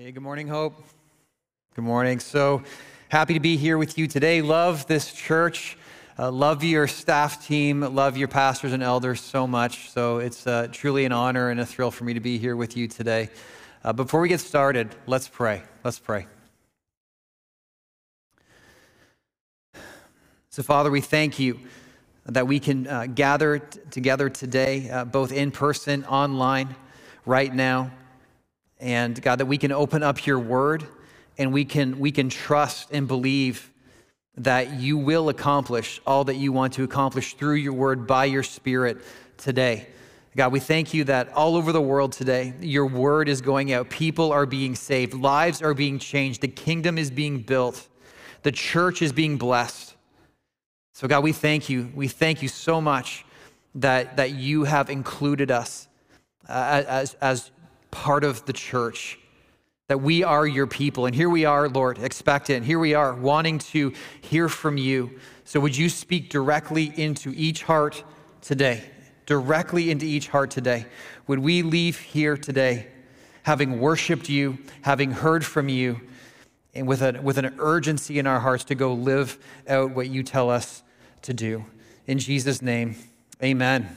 Hey, good morning, Hope. Good morning. So happy to be here with you today. Love this church. Uh, love your staff team. Love your pastors and elders so much. So it's uh, truly an honor and a thrill for me to be here with you today. Uh, before we get started, let's pray. Let's pray. So, Father, we thank you that we can uh, gather t- together today, uh, both in person, online, right now. And God, that we can open up your word and we can, we can trust and believe that you will accomplish all that you want to accomplish through your word by your spirit today. God, we thank you that all over the world today, your word is going out. People are being saved, lives are being changed, the kingdom is being built, the church is being blessed. So, God, we thank you. We thank you so much that, that you have included us uh, as, as part of the church, that we are your people. And here we are, Lord, expectant. Here we are, wanting to hear from you. So would you speak directly into each heart today? Directly into each heart today. Would we leave here today having worshiped you, having heard from you, and with, a, with an urgency in our hearts to go live out what you tell us to do? In Jesus' name, amen.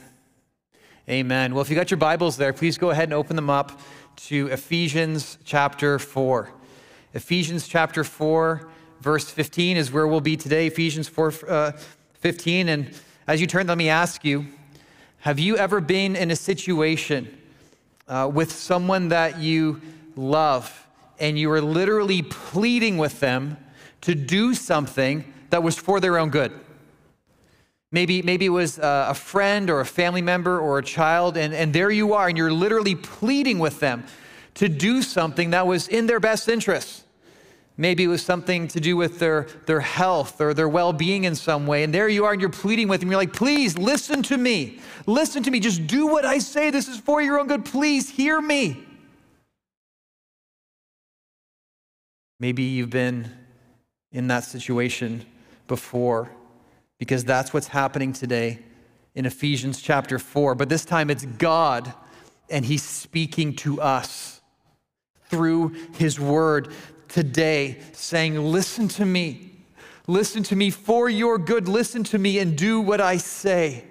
Amen. Well, if you got your Bibles there, please go ahead and open them up to Ephesians chapter 4. Ephesians chapter 4, verse 15 is where we'll be today. Ephesians 4 uh, 15. And as you turn, let me ask you have you ever been in a situation uh, with someone that you love and you were literally pleading with them to do something that was for their own good? Maybe, maybe it was uh, a friend or a family member or a child, and, and there you are, and you're literally pleading with them to do something that was in their best interest. Maybe it was something to do with their, their health or their well being in some way. And there you are, and you're pleading with them. You're like, please listen to me. Listen to me. Just do what I say. This is for your own good. Please hear me. Maybe you've been in that situation before because that's what's happening today in Ephesians chapter 4. But this time it's God, and He's speaking to us through His word today, saying, Listen to me. Listen to me for your good. Listen to me and do what I say.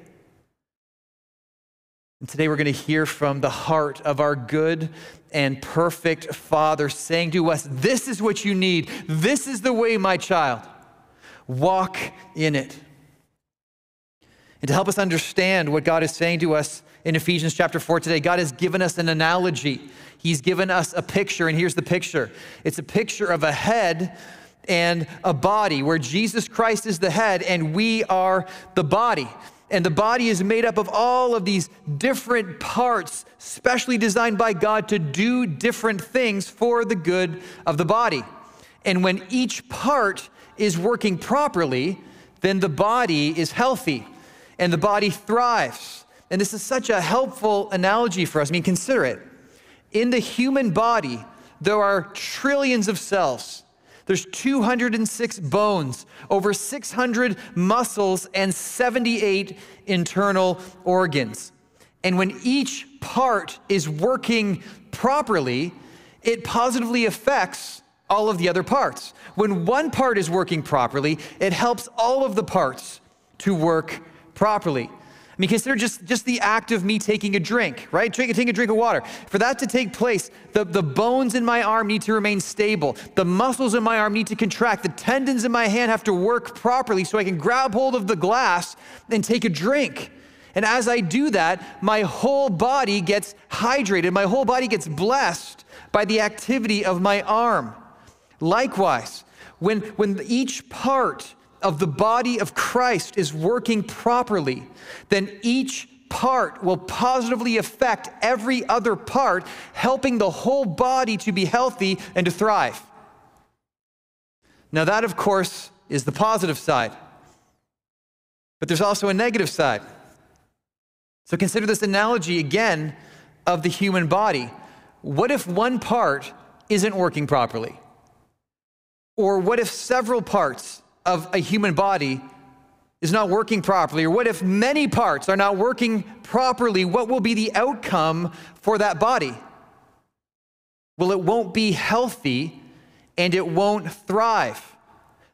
And today we're going to hear from the heart of our good and perfect Father saying to us, This is what you need. This is the way, my child. Walk in it. And to help us understand what God is saying to us in Ephesians chapter 4 today, God has given us an analogy. He's given us a picture, and here's the picture it's a picture of a head and a body, where Jesus Christ is the head and we are the body. And the body is made up of all of these different parts, specially designed by God to do different things for the good of the body. And when each part is working properly, then the body is healthy and the body thrives. And this is such a helpful analogy for us. I mean, consider it. In the human body, there are trillions of cells. There's 206 bones, over 600 muscles, and 78 internal organs. And when each part is working properly, it positively affects all of the other parts. When one part is working properly, it helps all of the parts to work properly. I mean, consider just, just the act of me taking a drink, right? Drink, taking a drink of water. For that to take place, the, the bones in my arm need to remain stable. The muscles in my arm need to contract. The tendons in my hand have to work properly so I can grab hold of the glass and take a drink. And as I do that, my whole body gets hydrated. My whole body gets blessed by the activity of my arm. Likewise, when, when each part of the body of Christ is working properly, then each part will positively affect every other part, helping the whole body to be healthy and to thrive. Now, that, of course, is the positive side. But there's also a negative side. So consider this analogy again of the human body. What if one part isn't working properly? Or what if several parts of a human body is not working properly? Or what if many parts are not working properly? What will be the outcome for that body? well, it won't be healthy and it won't thrive.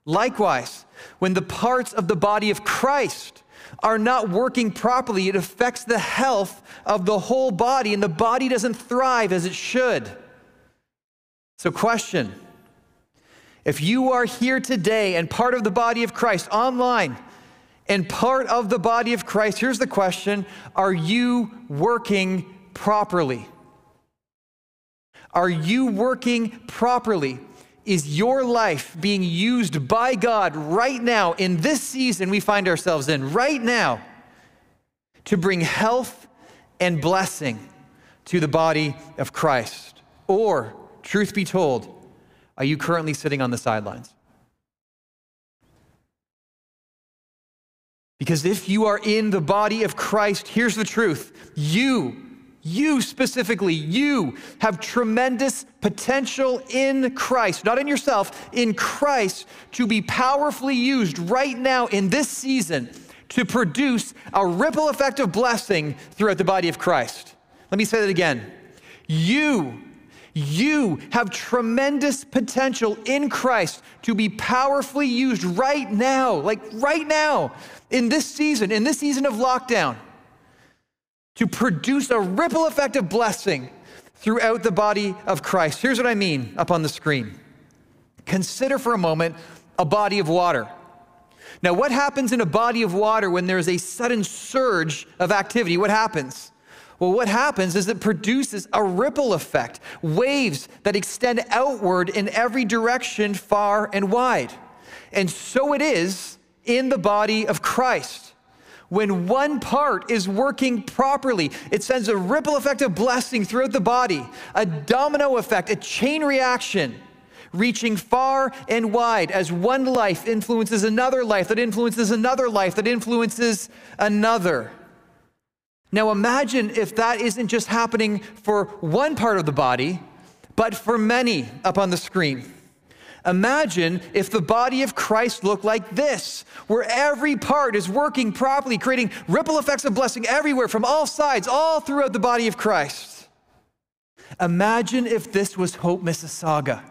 Likewise, when the parts of the body of Christ are not working properly, it affects the health of the whole body, and the body doesn't thrive as it should. So, question if you are here today and part of the body of Christ online, and part of the body of Christ, here's the question Are you working properly? Are you working properly? Is your life being used by God right now in this season we find ourselves in, right now, to bring health and blessing to the body of Christ? Or, truth be told, are you currently sitting on the sidelines? Because if you are in the body of Christ, here's the truth you, you specifically, you have tremendous potential in Christ, not in yourself, in Christ, to be powerfully used right now in this season to produce a ripple effect of blessing throughout the body of Christ. Let me say that again. You you have tremendous potential in Christ to be powerfully used right now, like right now, in this season, in this season of lockdown, to produce a ripple effect of blessing throughout the body of Christ. Here's what I mean up on the screen. Consider for a moment a body of water. Now, what happens in a body of water when there's a sudden surge of activity? What happens? Well, what happens is it produces a ripple effect, waves that extend outward in every direction, far and wide. And so it is in the body of Christ. When one part is working properly, it sends a ripple effect of blessing throughout the body, a domino effect, a chain reaction, reaching far and wide as one life influences another life, that influences another life, that influences another. Now imagine if that isn't just happening for one part of the body, but for many up on the screen. Imagine if the body of Christ looked like this, where every part is working properly, creating ripple effects of blessing everywhere from all sides, all throughout the body of Christ. Imagine if this was Hope Mississauga.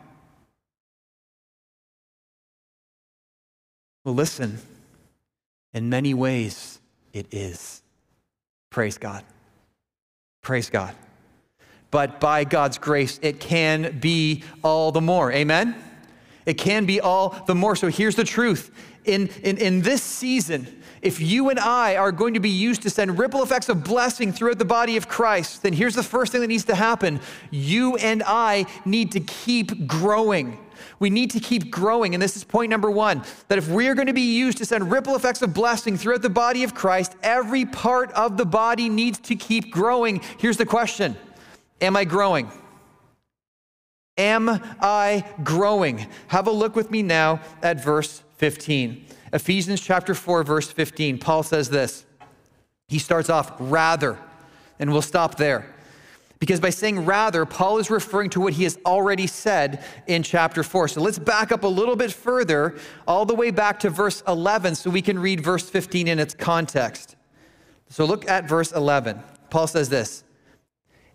Well, listen, in many ways, it is. Praise God. Praise God. But by God's grace, it can be all the more. Amen? It can be all the more. So here's the truth. In, in, in this season, if you and I are going to be used to send ripple effects of blessing throughout the body of Christ, then here's the first thing that needs to happen. You and I need to keep growing. We need to keep growing. And this is point number one that if we are going to be used to send ripple effects of blessing throughout the body of Christ, every part of the body needs to keep growing. Here's the question Am I growing? Am I growing? Have a look with me now at verse 15. Ephesians chapter 4, verse 15. Paul says this. He starts off, rather, and we'll stop there. Because by saying rather, Paul is referring to what he has already said in chapter 4. So let's back up a little bit further, all the way back to verse 11, so we can read verse 15 in its context. So look at verse 11. Paul says this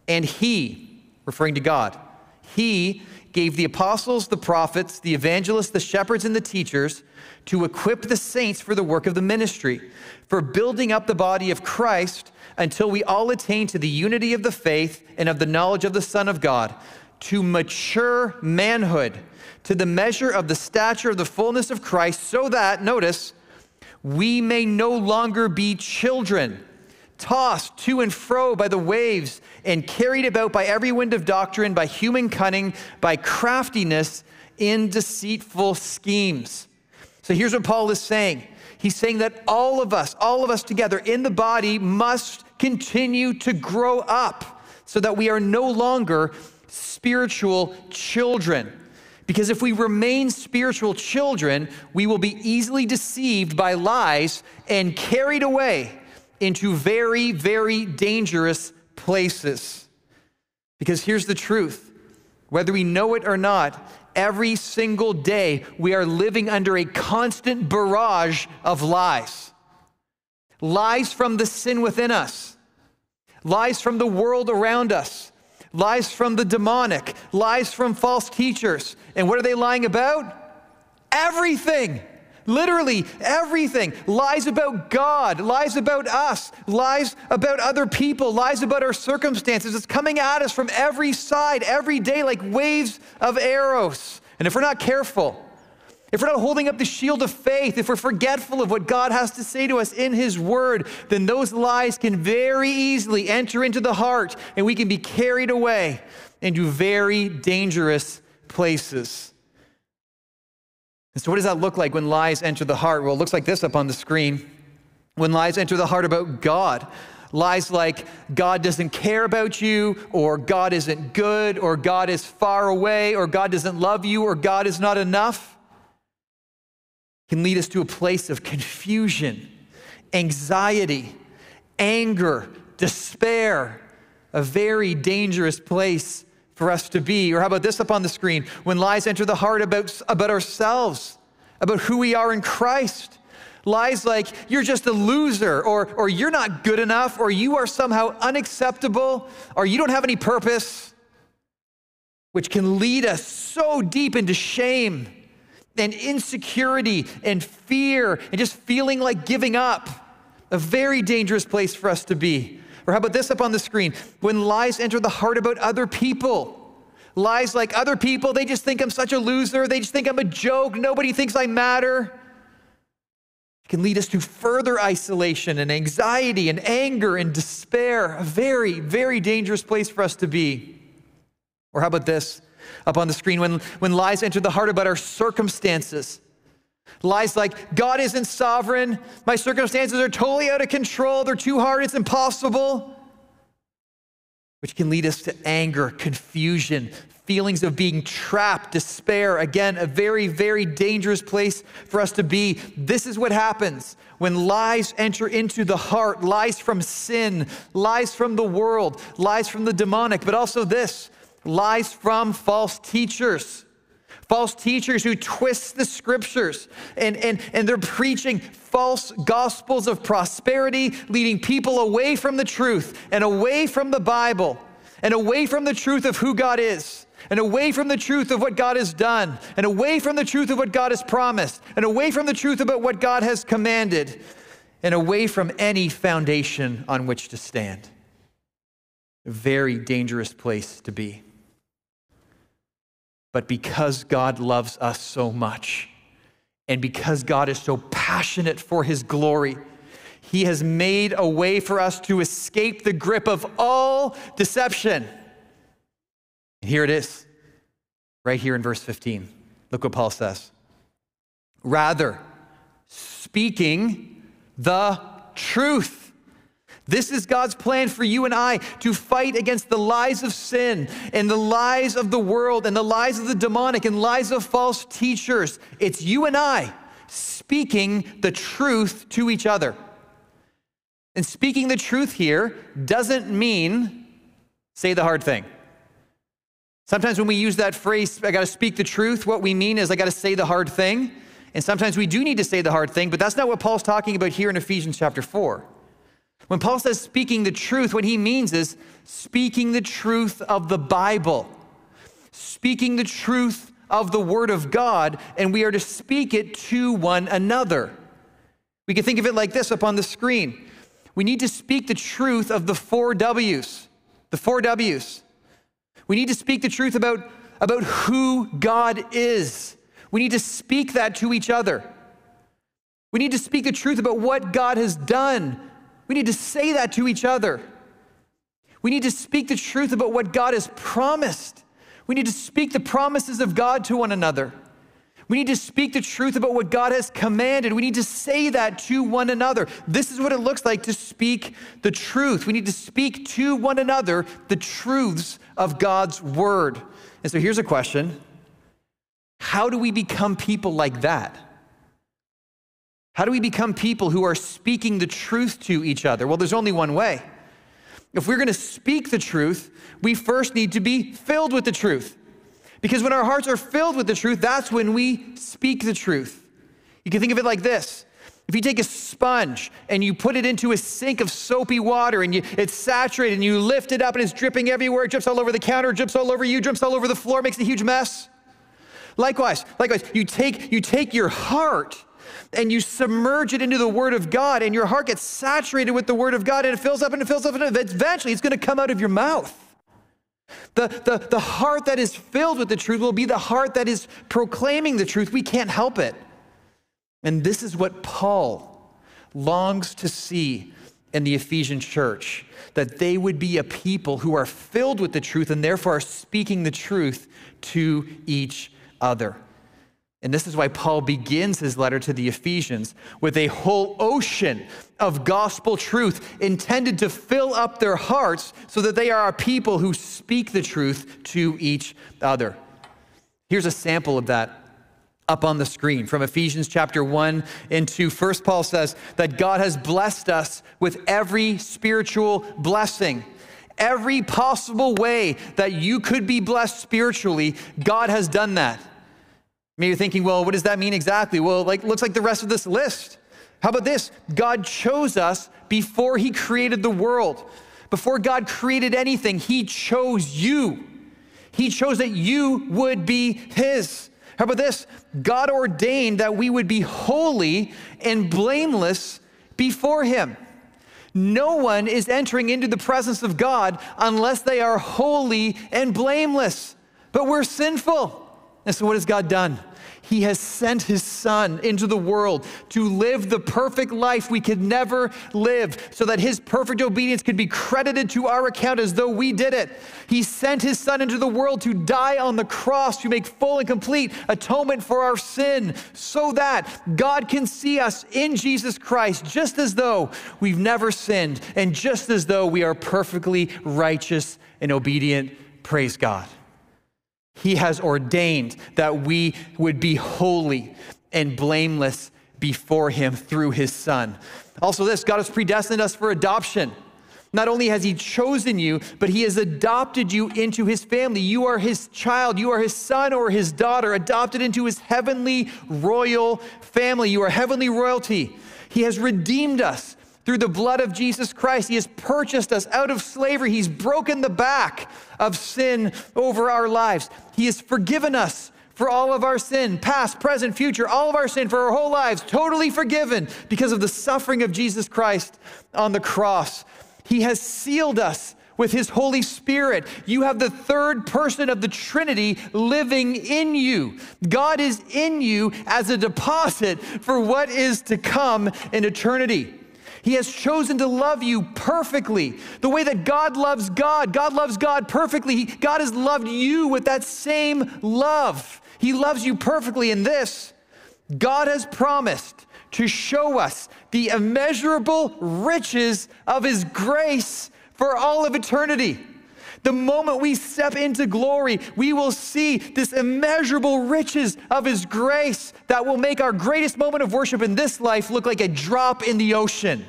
And he, referring to God, he gave the apostles, the prophets, the evangelists, the shepherds, and the teachers to equip the saints for the work of the ministry, for building up the body of Christ until we all attain to the unity of the faith and of the knowledge of the Son of God, to mature manhood, to the measure of the stature of the fullness of Christ, so that, notice, we may no longer be children, tossed to and fro by the waves and carried about by every wind of doctrine, by human cunning, by craftiness in deceitful schemes. So here's what Paul is saying. He's saying that all of us, all of us together in the body must continue to grow up so that we are no longer spiritual children. Because if we remain spiritual children, we will be easily deceived by lies and carried away into very, very dangerous places. Because here's the truth whether we know it or not, every single day we are living under a constant barrage of lies. Lies from the sin within us, lies from the world around us, lies from the demonic, lies from false teachers. And what are they lying about? Everything. Literally everything. Lies about God, lies about us, lies about other people, lies about our circumstances. It's coming at us from every side, every day, like waves of arrows. And if we're not careful, if we're not holding up the shield of faith, if we're forgetful of what God has to say to us in His Word, then those lies can very easily enter into the heart and we can be carried away into very dangerous places. And so, what does that look like when lies enter the heart? Well, it looks like this up on the screen. When lies enter the heart about God, lies like God doesn't care about you, or God isn't good, or God is far away, or God doesn't love you, or God is not enough can lead us to a place of confusion, anxiety, anger, despair, a very dangerous place for us to be. Or how about this up on the screen? When lies enter the heart about, about ourselves, about who we are in Christ. Lies like you're just a loser, or, or you're not good enough, or you are somehow unacceptable, or you don't have any purpose, which can lead us so deep into shame and insecurity and fear and just feeling like giving up. A very dangerous place for us to be. Or how about this up on the screen? When lies enter the heart about other people. Lies like other people, they just think I'm such a loser. They just think I'm a joke. Nobody thinks I matter. It can lead us to further isolation and anxiety and anger and despair. A very, very dangerous place for us to be. Or how about this? Up on the screen when, when lies enter the heart about our circumstances. Lies like, God isn't sovereign, my circumstances are totally out of control, they're too hard, it's impossible, which can lead us to anger, confusion, feelings of being trapped, despair. Again, a very, very dangerous place for us to be. This is what happens when lies enter into the heart lies from sin, lies from the world, lies from the demonic, but also this lies from false teachers. False teachers who twist the scriptures and, and, and they're preaching false gospels of prosperity, leading people away from the truth and away from the Bible and away from the truth of who God is and away from the truth of what God has done and away from the truth of what God has promised and away from the truth about what God has commanded and away from any foundation on which to stand. A very dangerous place to be. But because God loves us so much, and because God is so passionate for his glory, he has made a way for us to escape the grip of all deception. And here it is, right here in verse 15. Look what Paul says. Rather, speaking the truth this is God's plan for you and I to fight against the lies of sin and the lies of the world and the lies of the demonic and lies of false teachers. It's you and I speaking the truth to each other. And speaking the truth here doesn't mean say the hard thing. Sometimes when we use that phrase, I got to speak the truth, what we mean is I got to say the hard thing. And sometimes we do need to say the hard thing, but that's not what Paul's talking about here in Ephesians chapter 4. When Paul says speaking the truth, what he means is speaking the truth of the Bible, speaking the truth of the Word of God, and we are to speak it to one another. We can think of it like this up on the screen. We need to speak the truth of the four W's. The four W's. We need to speak the truth about, about who God is. We need to speak that to each other. We need to speak the truth about what God has done we need to say that to each other. We need to speak the truth about what God has promised. We need to speak the promises of God to one another. We need to speak the truth about what God has commanded. We need to say that to one another. This is what it looks like to speak the truth. We need to speak to one another the truths of God's word. And so here's a question How do we become people like that? How do we become people who are speaking the truth to each other? Well, there's only one way. If we're going to speak the truth, we first need to be filled with the truth. Because when our hearts are filled with the truth, that's when we speak the truth. You can think of it like this If you take a sponge and you put it into a sink of soapy water and you, it's saturated and you lift it up and it's dripping everywhere, it drips all over the counter, drips all over you, drips all over the floor, makes a huge mess. Likewise, likewise, you take, you take your heart and you submerge it into the Word of God, and your heart gets saturated with the Word of God, and it fills up and it fills up, and eventually it's going to come out of your mouth. The, the, the heart that is filled with the truth will be the heart that is proclaiming the truth. We can't help it. And this is what Paul longs to see in the Ephesian church that they would be a people who are filled with the truth and therefore are speaking the truth to each other. And this is why Paul begins his letter to the Ephesians with a whole ocean of gospel truth intended to fill up their hearts so that they are a people who speak the truth to each other. Here's a sample of that up on the screen from Ephesians chapter 1 and 2. First, Paul says that God has blessed us with every spiritual blessing. Every possible way that you could be blessed spiritually, God has done that. Maybe you're thinking, well, what does that mean exactly? Well, like looks like the rest of this list. How about this? God chose us before he created the world. Before God created anything, he chose you. He chose that you would be his. How about this? God ordained that we would be holy and blameless before him. No one is entering into the presence of God unless they are holy and blameless. But we're sinful. And so, what has God done? He has sent his son into the world to live the perfect life we could never live so that his perfect obedience could be credited to our account as though we did it. He sent his son into the world to die on the cross to make full and complete atonement for our sin so that God can see us in Jesus Christ just as though we've never sinned and just as though we are perfectly righteous and obedient. Praise God. He has ordained that we would be holy and blameless before Him through His Son. Also, this God has predestined us for adoption. Not only has He chosen you, but He has adopted you into His family. You are His child, you are His son or His daughter, adopted into His heavenly royal family. You are heavenly royalty. He has redeemed us through the blood of Jesus Christ, He has purchased us out of slavery. He's broken the back of sin over our lives. He has forgiven us for all of our sin, past, present, future, all of our sin for our whole lives, totally forgiven because of the suffering of Jesus Christ on the cross. He has sealed us with his Holy Spirit. You have the third person of the Trinity living in you. God is in you as a deposit for what is to come in eternity. He has chosen to love you perfectly, the way that God loves God. God loves God perfectly. God has loved you with that same love. He loves you perfectly in this. God has promised to show us the immeasurable riches of His grace for all of eternity. The moment we step into glory, we will see this immeasurable riches of His grace that will make our greatest moment of worship in this life look like a drop in the ocean.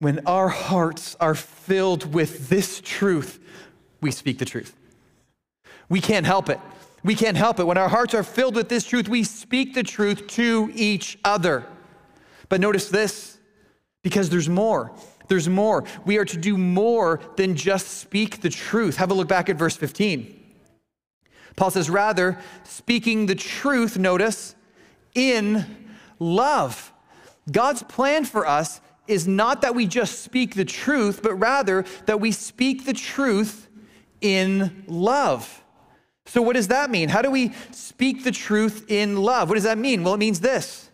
When our hearts are filled with this truth, we speak the truth. We can't help it. We can't help it. When our hearts are filled with this truth, we speak the truth to each other. But notice this because there's more. There's more. We are to do more than just speak the truth. Have a look back at verse 15. Paul says, rather, speaking the truth, notice, in love. God's plan for us is not that we just speak the truth, but rather that we speak the truth in love. So, what does that mean? How do we speak the truth in love? What does that mean? Well, it means this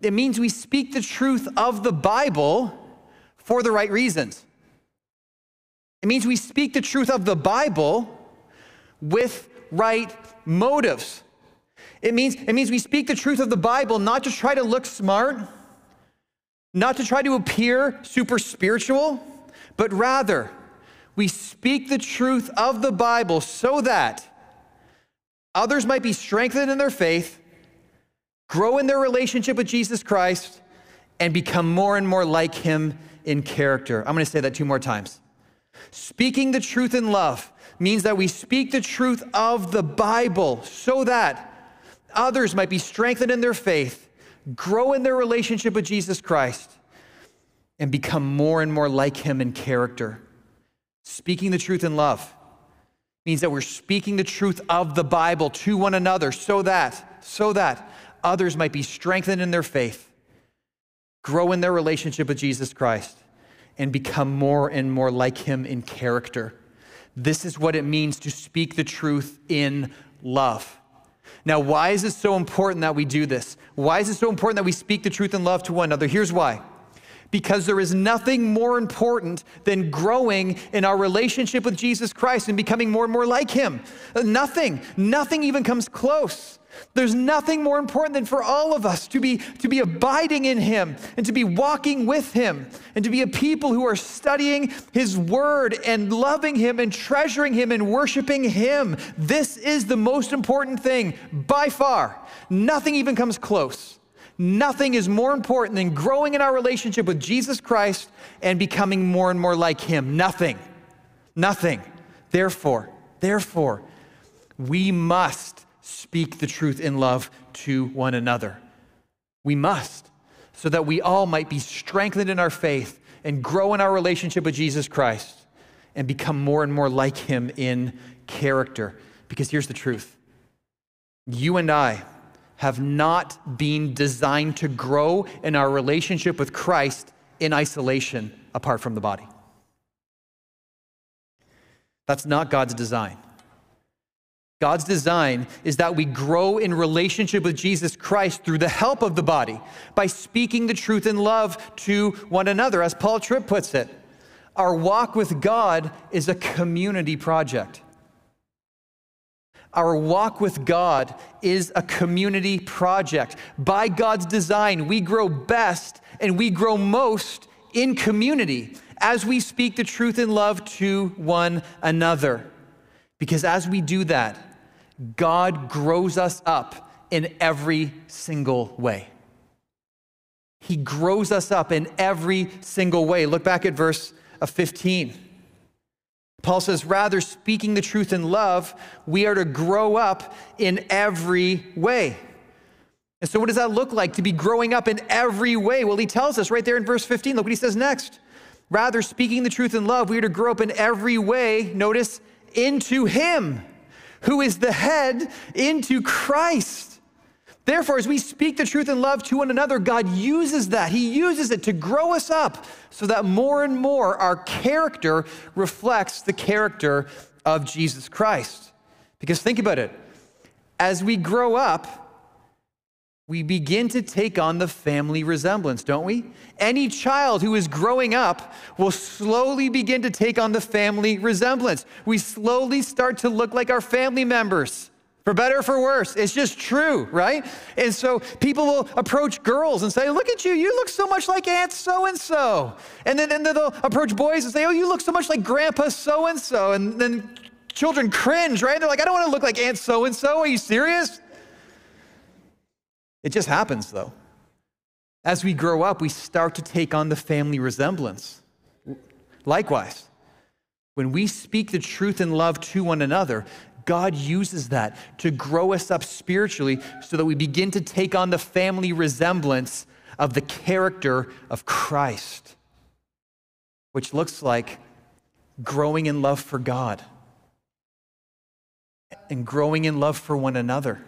it means we speak the truth of the Bible for the right reasons. It means we speak the truth of the Bible with right motives. It means, it means we speak the truth of the Bible not to try to look smart, not to try to appear super spiritual, but rather we speak the truth of the Bible so that others might be strengthened in their faith, grow in their relationship with Jesus Christ, and become more and more like him in character. I'm going to say that two more times. Speaking the truth in love means that we speak the truth of the Bible so that others might be strengthened in their faith, grow in their relationship with Jesus Christ, and become more and more like him in character. Speaking the truth in love means that we're speaking the truth of the Bible to one another so that, so that others might be strengthened in their faith, grow in their relationship with Jesus Christ, and become more and more like him in character. This is what it means to speak the truth in love. Now, why is it so important that we do this? Why is it so important that we speak the truth in love to one another? Here's why because there is nothing more important than growing in our relationship with Jesus Christ and becoming more and more like Him. Uh, nothing, nothing even comes close. There's nothing more important than for all of us to be, to be abiding in Him and to be walking with Him and to be a people who are studying His Word and loving Him and treasuring Him and worshiping Him. This is the most important thing by far. Nothing even comes close. Nothing is more important than growing in our relationship with Jesus Christ and becoming more and more like Him. Nothing. Nothing. Therefore, therefore, we must speak the truth in love to one another. We must, so that we all might be strengthened in our faith and grow in our relationship with Jesus Christ and become more and more like Him in character. Because here's the truth you and I, have not been designed to grow in our relationship with Christ in isolation apart from the body. That's not God's design. God's design is that we grow in relationship with Jesus Christ through the help of the body by speaking the truth in love to one another. As Paul Tripp puts it, our walk with God is a community project. Our walk with God is a community project. By God's design, we grow best and we grow most in community as we speak the truth in love to one another. Because as we do that, God grows us up in every single way. He grows us up in every single way. Look back at verse 15. Paul says, rather, speaking the truth in love, we are to grow up in every way. And so, what does that look like to be growing up in every way? Well, he tells us right there in verse 15. Look what he says next. Rather, speaking the truth in love, we are to grow up in every way, notice, into him who is the head, into Christ. Therefore, as we speak the truth in love to one another, God uses that. He uses it to grow us up so that more and more our character reflects the character of Jesus Christ. Because think about it as we grow up, we begin to take on the family resemblance, don't we? Any child who is growing up will slowly begin to take on the family resemblance. We slowly start to look like our family members. For better or for worse, it's just true, right? And so people will approach girls and say, Look at you, you look so much like Aunt so and so. And then, and then they'll approach boys and say, Oh, you look so much like Grandpa so and so. And then children cringe, right? They're like, I don't want to look like Aunt so and so. Are you serious? It just happens, though. As we grow up, we start to take on the family resemblance. Likewise, when we speak the truth in love to one another, God uses that to grow us up spiritually so that we begin to take on the family resemblance of the character of Christ, which looks like growing in love for God and growing in love for one another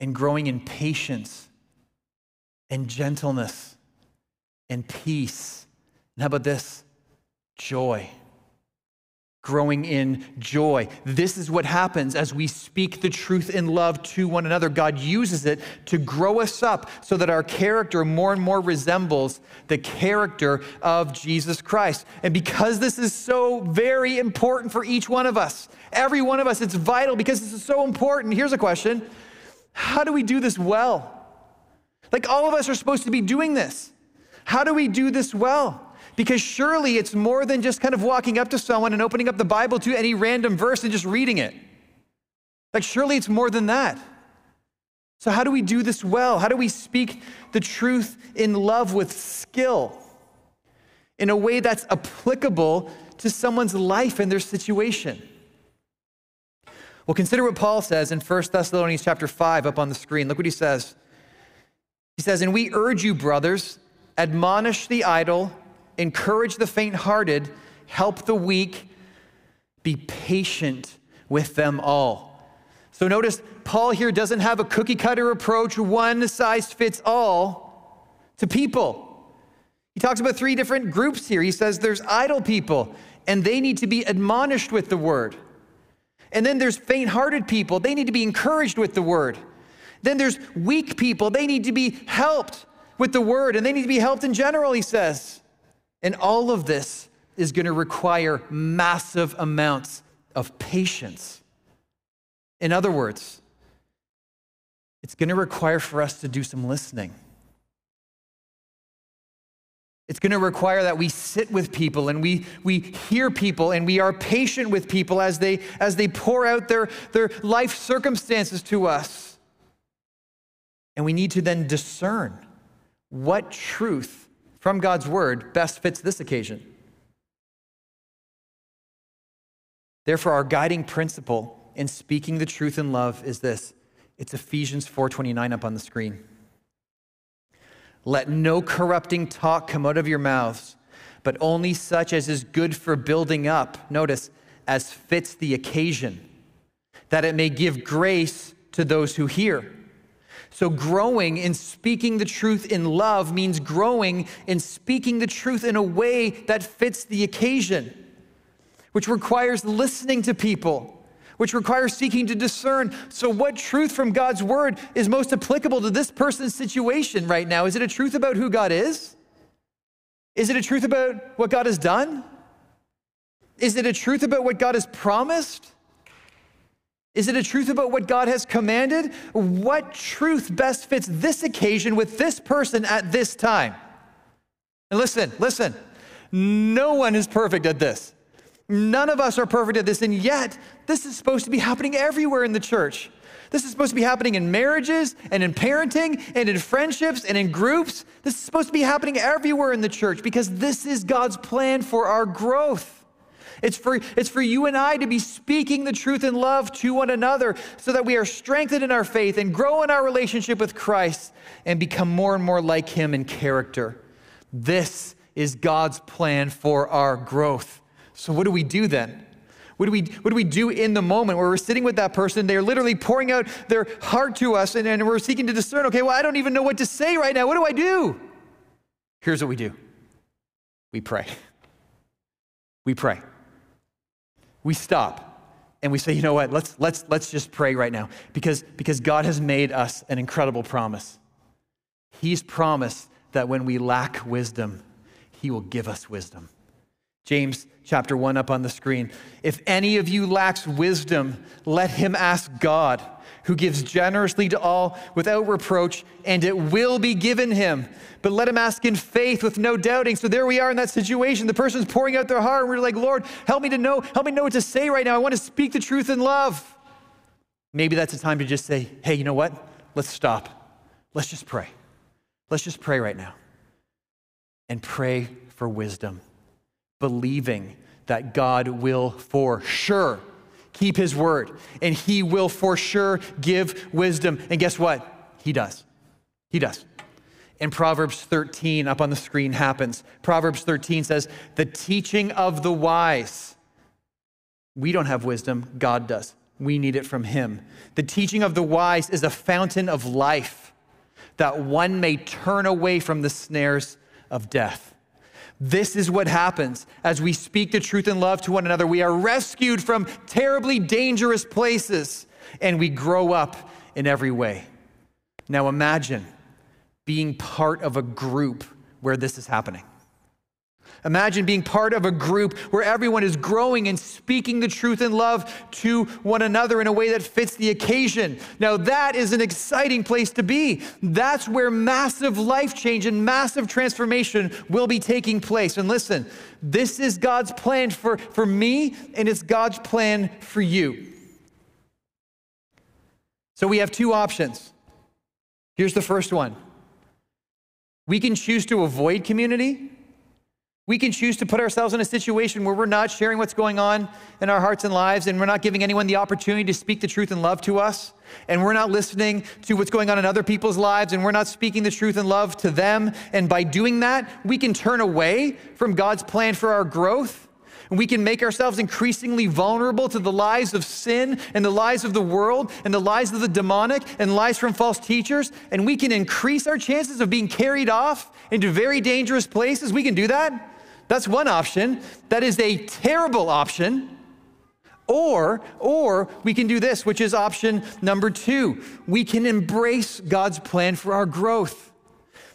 and growing in patience and gentleness and peace. And how about this? Joy growing in joy. This is what happens as we speak the truth in love to one another. God uses it to grow us up so that our character more and more resembles the character of Jesus Christ. And because this is so very important for each one of us, every one of us, it's vital because this is so important. Here's a question How do we do this well? Like all of us are supposed to be doing this. How do we do this well? Because surely it's more than just kind of walking up to someone and opening up the Bible to any random verse and just reading it. Like, surely it's more than that. So, how do we do this well? How do we speak the truth in love with skill in a way that's applicable to someone's life and their situation? Well, consider what Paul says in 1 Thessalonians chapter 5 up on the screen. Look what he says. He says, And we urge you, brothers, admonish the idle, encourage the faint hearted, help the weak, be patient with them all. So notice, Paul here doesn't have a cookie cutter approach, one size fits all to people. He talks about three different groups here. He says there's idle people, and they need to be admonished with the word. And then there's faint hearted people, they need to be encouraged with the word. Then there's weak people, they need to be helped with the word, and they need to be helped in general, he says. And all of this is going to require massive amounts of patience. In other words, it's going to require for us to do some listening. It's going to require that we sit with people and we, we hear people and we are patient with people as they, as they pour out their, their life circumstances to us. And we need to then discern what truth from God's word best fits this occasion. Therefore, our guiding principle in speaking the truth in love is this. It's Ephesians 4:29 up on the screen. Let no corrupting talk come out of your mouths, but only such as is good for building up. Notice, as fits the occasion, that it may give grace to those who hear. So, growing in speaking the truth in love means growing in speaking the truth in a way that fits the occasion, which requires listening to people which requires seeking to discern. So, what truth from God's word is most applicable to this person's situation right now? Is it a truth about who God is? Is it a truth about what God has done? Is it a truth about what God has promised? Is it a truth about what God has commanded? What truth best fits this occasion with this person at this time? And listen, listen, no one is perfect at this. None of us are perfect at this, and yet this is supposed to be happening everywhere in the church. This is supposed to be happening in marriages and in parenting and in friendships and in groups. This is supposed to be happening everywhere in the church because this is God's plan for our growth. It's for, it's for you and I to be speaking the truth in love to one another so that we are strengthened in our faith and grow in our relationship with Christ and become more and more like Him in character. This is God's plan for our growth. So, what do we do then? What do, we, what do we do in the moment where we're sitting with that person? They're literally pouring out their heart to us, and, and we're seeking to discern okay, well, I don't even know what to say right now. What do I do? Here's what we do we pray. We pray. We stop and we say, you know what, let's, let's, let's just pray right now because, because God has made us an incredible promise. He's promised that when we lack wisdom, He will give us wisdom. James chapter 1 up on the screen. If any of you lacks wisdom, let him ask God, who gives generously to all without reproach, and it will be given him. But let him ask in faith with no doubting. So there we are in that situation. The person's pouring out their heart, and we're like, Lord, help me to know, help me know what to say right now. I want to speak the truth in love. Maybe that's a time to just say, hey, you know what? Let's stop. Let's just pray. Let's just pray right now. And pray for wisdom believing that God will for sure keep his word and he will for sure give wisdom. And guess what? He does. He does. And Proverbs 13 up on the screen happens. Proverbs 13 says, The teaching of the wise. We don't have wisdom, God does. We need it from him. The teaching of the wise is a fountain of life that one may turn away from the snares of death. This is what happens as we speak the truth in love to one another. We are rescued from terribly dangerous places and we grow up in every way. Now imagine being part of a group where this is happening. Imagine being part of a group where everyone is growing and speaking the truth in love to one another in a way that fits the occasion. Now, that is an exciting place to be. That's where massive life change and massive transformation will be taking place. And listen, this is God's plan for, for me, and it's God's plan for you. So we have two options. Here's the first one we can choose to avoid community We can choose to put ourselves in a situation where we're not sharing what's going on in our hearts and lives, and we're not giving anyone the opportunity to speak the truth and love to us, and we're not listening to what's going on in other people's lives, and we're not speaking the truth and love to them. And by doing that, we can turn away from God's plan for our growth. And we can make ourselves increasingly vulnerable to the lies of sin and the lies of the world and the lies of the demonic and lies from false teachers. And we can increase our chances of being carried off into very dangerous places. We can do that. That's one option. That is a terrible option. Or, or we can do this, which is option number two. We can embrace God's plan for our growth.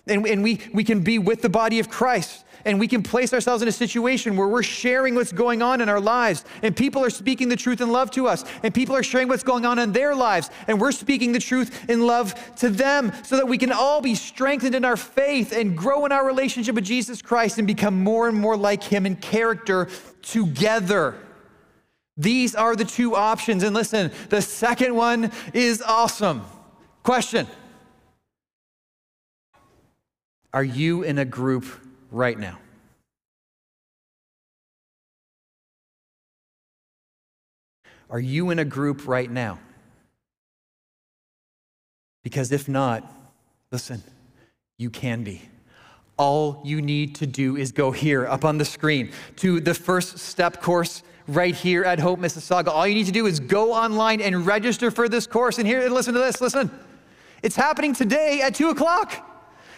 And, and we, we can be with the body of Christ and we can place ourselves in a situation where we're sharing what's going on in our lives, and people are speaking the truth in love to us, and people are sharing what's going on in their lives, and we're speaking the truth in love to them so that we can all be strengthened in our faith and grow in our relationship with Jesus Christ and become more and more like Him in character together. These are the two options. And listen, the second one is awesome. Question Are you in a group right now. Are you in a group right now? Because if not, listen, you can be. All you need to do is go here up on the screen to the first step course right here at Hope Mississauga. All you need to do is go online and register for this course. And here, listen to this, listen. It's happening today at 2 o'clock.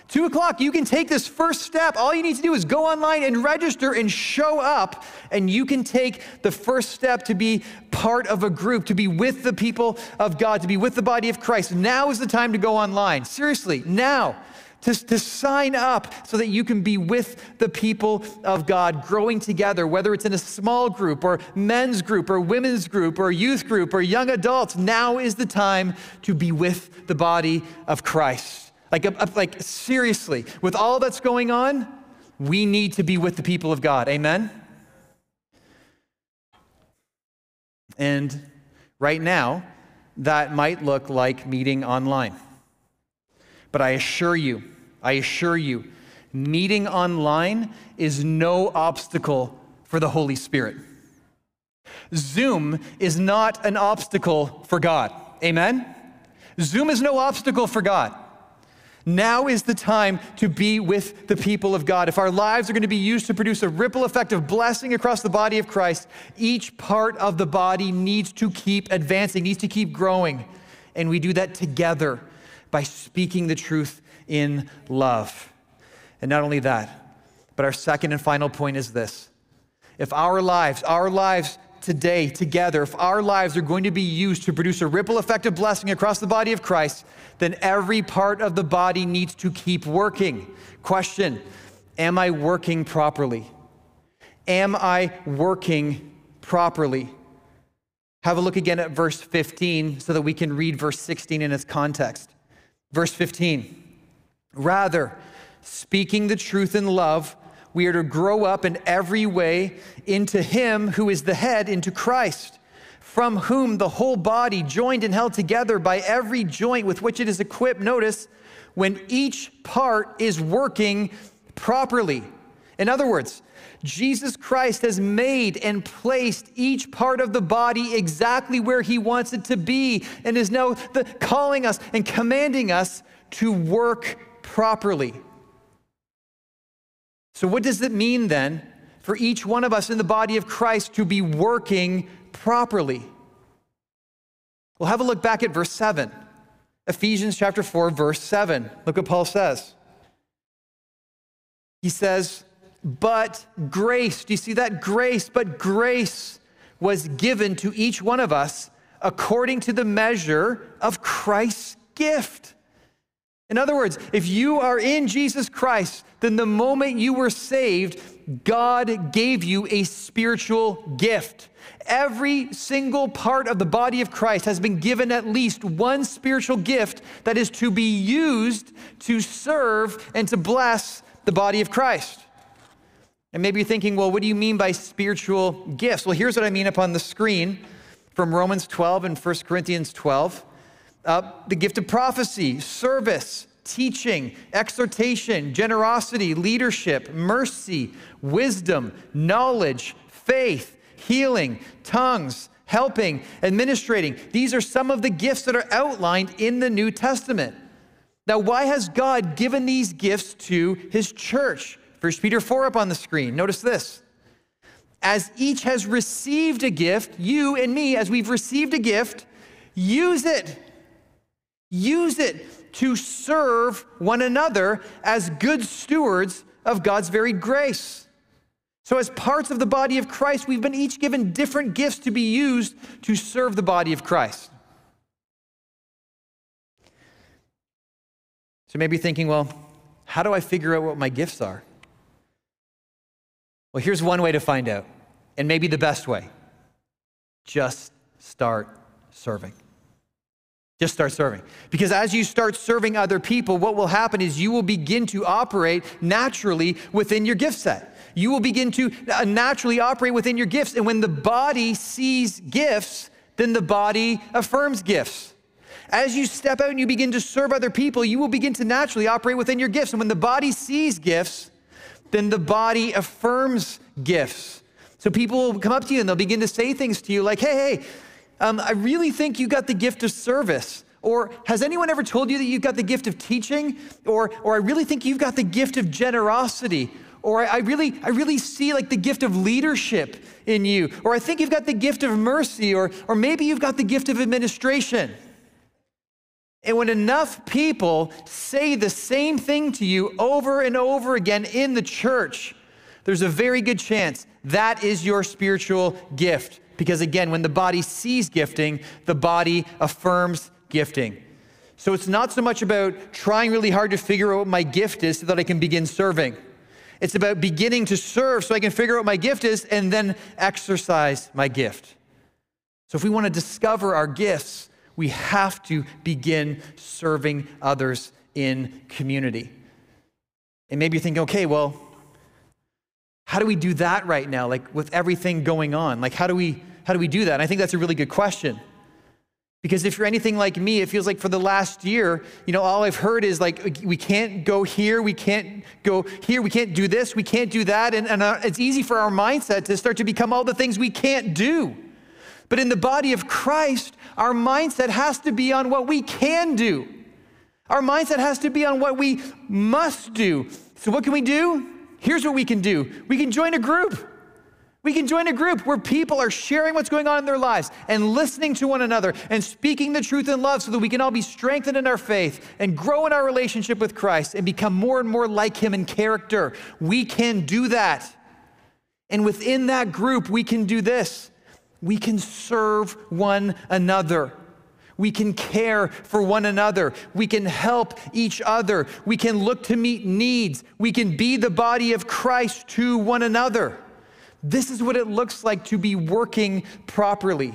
Two o'clock, you can take this first step. All you need to do is go online and register and show up, and you can take the first step to be part of a group, to be with the people of God, to be with the body of Christ. Now is the time to go online. Seriously, now. To, to sign up so that you can be with the people of God, growing together, whether it's in a small group or men's group or women's group or youth group or young adults. Now is the time to be with the body of Christ. Like, like seriously, with all that's going on, we need to be with the people of God. Amen? And right now, that might look like meeting online. But I assure you, I assure you, meeting online is no obstacle for the Holy Spirit. Zoom is not an obstacle for God. Amen? Zoom is no obstacle for God. Now is the time to be with the people of God. If our lives are going to be used to produce a ripple effect of blessing across the body of Christ, each part of the body needs to keep advancing, needs to keep growing. And we do that together by speaking the truth in love. And not only that, but our second and final point is this. If our lives, our lives today together, if our lives are going to be used to produce a ripple effect of blessing across the body of Christ, then every part of the body needs to keep working. Question Am I working properly? Am I working properly? Have a look again at verse 15 so that we can read verse 16 in its context. Verse 15 Rather, speaking the truth in love, we are to grow up in every way into Him who is the head, into Christ from whom the whole body, joined and held together by every joint with which it is equipped, notice, when each part is working properly. In other words, Jesus Christ has made and placed each part of the body exactly where he wants it to be and is now the, calling us and commanding us to work properly. So, what does it mean then for each one of us in the body of Christ to be working properly. We'll have a look back at verse 7. Ephesians chapter 4, verse 7. Look what Paul says. He says, But grace, do you see that? Grace, but grace was given to each one of us according to the measure of Christ's gift. In other words, if you are in Jesus Christ, then the moment you were saved, God gave you a spiritual gift. Every single part of the body of Christ has been given at least one spiritual gift that is to be used to serve and to bless the body of Christ. And maybe you're thinking, well, what do you mean by spiritual gifts? Well, here's what I mean up on the screen from Romans 12 and 1 Corinthians 12 uh, the gift of prophecy, service, teaching, exhortation, generosity, leadership, mercy, wisdom, knowledge, faith, healing, tongues, helping, administrating. These are some of the gifts that are outlined in the New Testament. Now, why has God given these gifts to his church? 1 Peter 4 up on the screen. Notice this. As each has received a gift, you and me, as we've received a gift, use it. Use it to serve one another as good stewards of God's very grace. So, as parts of the body of Christ, we've been each given different gifts to be used to serve the body of Christ. So, maybe thinking, well, how do I figure out what my gifts are? Well, here's one way to find out, and maybe the best way just start serving. Just start serving. Because as you start serving other people, what will happen is you will begin to operate naturally within your gift set. You will begin to uh, naturally operate within your gifts. And when the body sees gifts, then the body affirms gifts. As you step out and you begin to serve other people, you will begin to naturally operate within your gifts. And when the body sees gifts, then the body affirms gifts. So people will come up to you and they'll begin to say things to you like, hey, hey, um, I really think you got the gift of service. Or has anyone ever told you that you've got the gift of teaching? Or, or I really think you've got the gift of generosity. Or I, I really, I really see like the gift of leadership in you. Or I think you've got the gift of mercy. Or, or maybe you've got the gift of administration. And when enough people say the same thing to you over and over again in the church, there's a very good chance that is your spiritual gift. Because again, when the body sees gifting, the body affirms gifting. So it's not so much about trying really hard to figure out what my gift is so that I can begin serving. It's about beginning to serve so I can figure out what my gift is and then exercise my gift. So if we want to discover our gifts, we have to begin serving others in community. And maybe you're thinking, okay, well, how do we do that right now? Like with everything going on? Like how do we how do we do that? And I think that's a really good question. Because if you're anything like me, it feels like for the last year, you know, all I've heard is like, we can't go here, we can't go here, we can't do this, we can't do that. And, and uh, it's easy for our mindset to start to become all the things we can't do. But in the body of Christ, our mindset has to be on what we can do. Our mindset has to be on what we must do. So, what can we do? Here's what we can do we can join a group. We can join a group where people are sharing what's going on in their lives and listening to one another and speaking the truth in love so that we can all be strengthened in our faith and grow in our relationship with Christ and become more and more like Him in character. We can do that. And within that group, we can do this we can serve one another. We can care for one another. We can help each other. We can look to meet needs. We can be the body of Christ to one another. This is what it looks like to be working properly.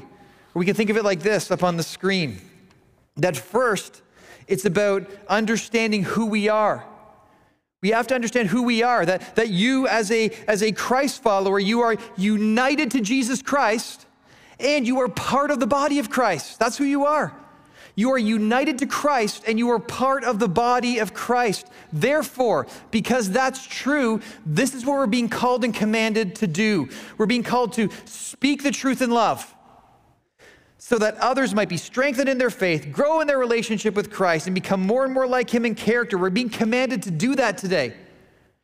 We can think of it like this up on the screen that first, it's about understanding who we are. We have to understand who we are, that, that you, as a, as a Christ follower, you are united to Jesus Christ and you are part of the body of Christ. That's who you are. You are united to Christ and you are part of the body of Christ. Therefore, because that's true, this is what we're being called and commanded to do. We're being called to speak the truth in love so that others might be strengthened in their faith, grow in their relationship with Christ, and become more and more like Him in character. We're being commanded to do that today,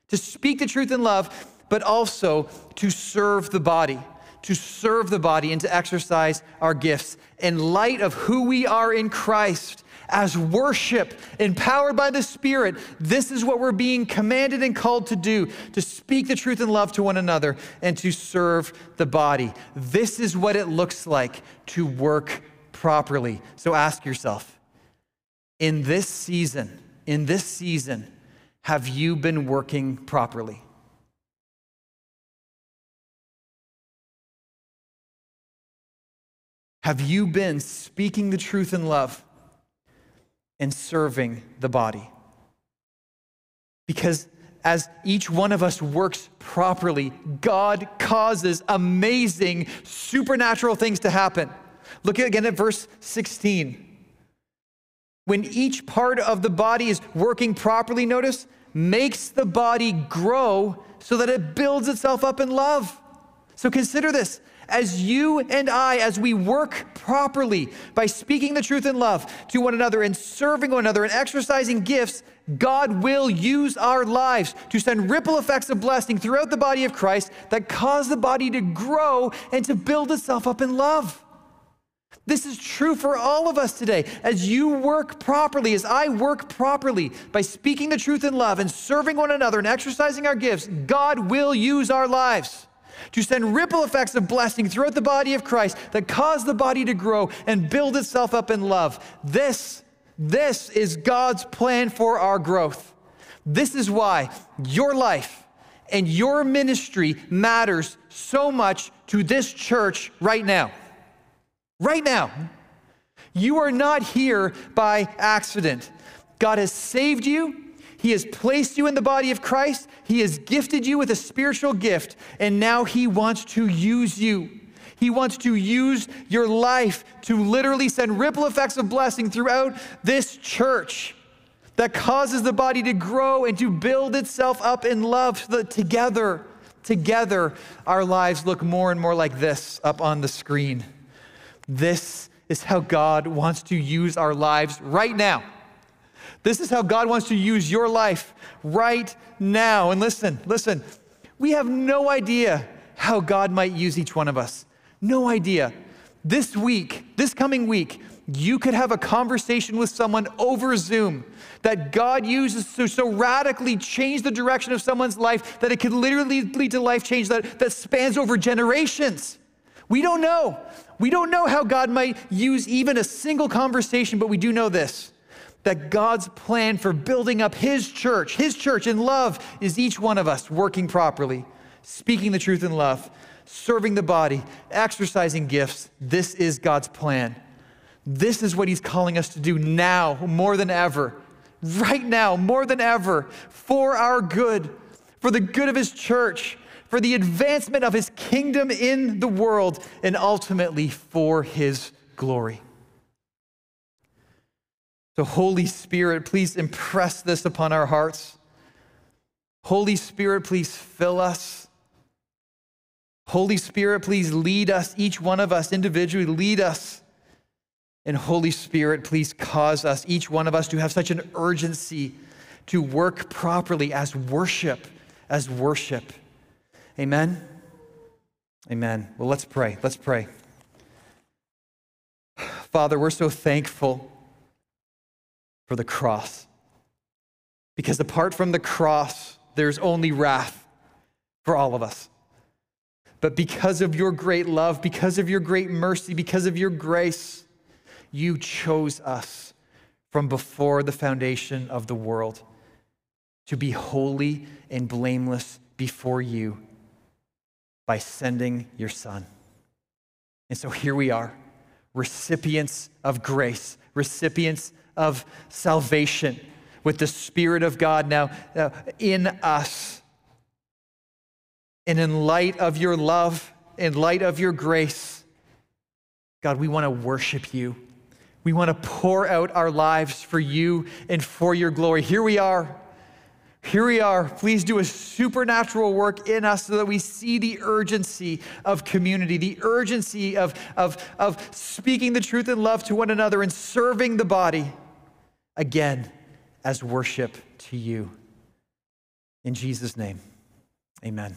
to speak the truth in love, but also to serve the body to serve the body and to exercise our gifts in light of who we are in Christ as worship, empowered by the Spirit. This is what we're being commanded and called to do to speak the truth in love to one another and to serve the body. This is what it looks like to work properly. So ask yourself in this season, in this season, have you been working properly? Have you been speaking the truth in love and serving the body? Because as each one of us works properly, God causes amazing supernatural things to happen. Look again at verse 16. when each part of the body is working properly, notice, makes the body grow so that it builds itself up in love. So consider this. As you and I, as we work properly by speaking the truth in love to one another and serving one another and exercising gifts, God will use our lives to send ripple effects of blessing throughout the body of Christ that cause the body to grow and to build itself up in love. This is true for all of us today. As you work properly, as I work properly by speaking the truth in love and serving one another and exercising our gifts, God will use our lives to send ripple effects of blessing throughout the body of Christ that cause the body to grow and build itself up in love. This, this is God's plan for our growth. This is why your life and your ministry matters so much to this church right now. Right now. You are not here by accident. God has saved you. He has placed you in the body of Christ. He has gifted you with a spiritual gift, and now He wants to use you. He wants to use your life to literally send ripple effects of blessing throughout this church that causes the body to grow and to build itself up in love so that together, together, our lives look more and more like this up on the screen. This is how God wants to use our lives right now. This is how God wants to use your life right now. And listen, listen, we have no idea how God might use each one of us. No idea. This week, this coming week, you could have a conversation with someone over Zoom that God uses to so radically change the direction of someone's life that it could literally lead to life change that, that spans over generations. We don't know. We don't know how God might use even a single conversation, but we do know this that God's plan for building up His church, His church in love, is each one of us working properly, speaking the truth in love, serving the body, exercising gifts. This is God's plan. This is what He's calling us to do now more than ever, right now, more than ever, for our good, for the good of His church for the advancement of his kingdom in the world, and ultimately for his glory. So, Holy Spirit, please impress this upon our hearts. Holy Spirit, please fill us. Holy Spirit, please lead us, each one of us individually, lead us. And Holy Spirit, please cause us, each one of us, to have such an urgency to work properly as worship, as worship. Amen? Amen. Well, let's pray. Let's pray. Father, we're so thankful for the cross. Because apart from the cross, there's only wrath for all of us. But because of your great love, because of your great mercy, because of your grace, you chose us from before the foundation of the world to be holy and blameless before you by sending your son. And so here we are, recipients of grace, recipients of salvation with the Spirit of God now uh, in us. And in light of your love, in light of your grace, God, we want to worship you. We want to pour out our lives for you and for your glory. Here we are here we are. Please do a supernatural work in us so that we see the urgency of community, the urgency of, of, of speaking the truth in love to one another and serving the body again as worship to you. In Jesus' name, amen.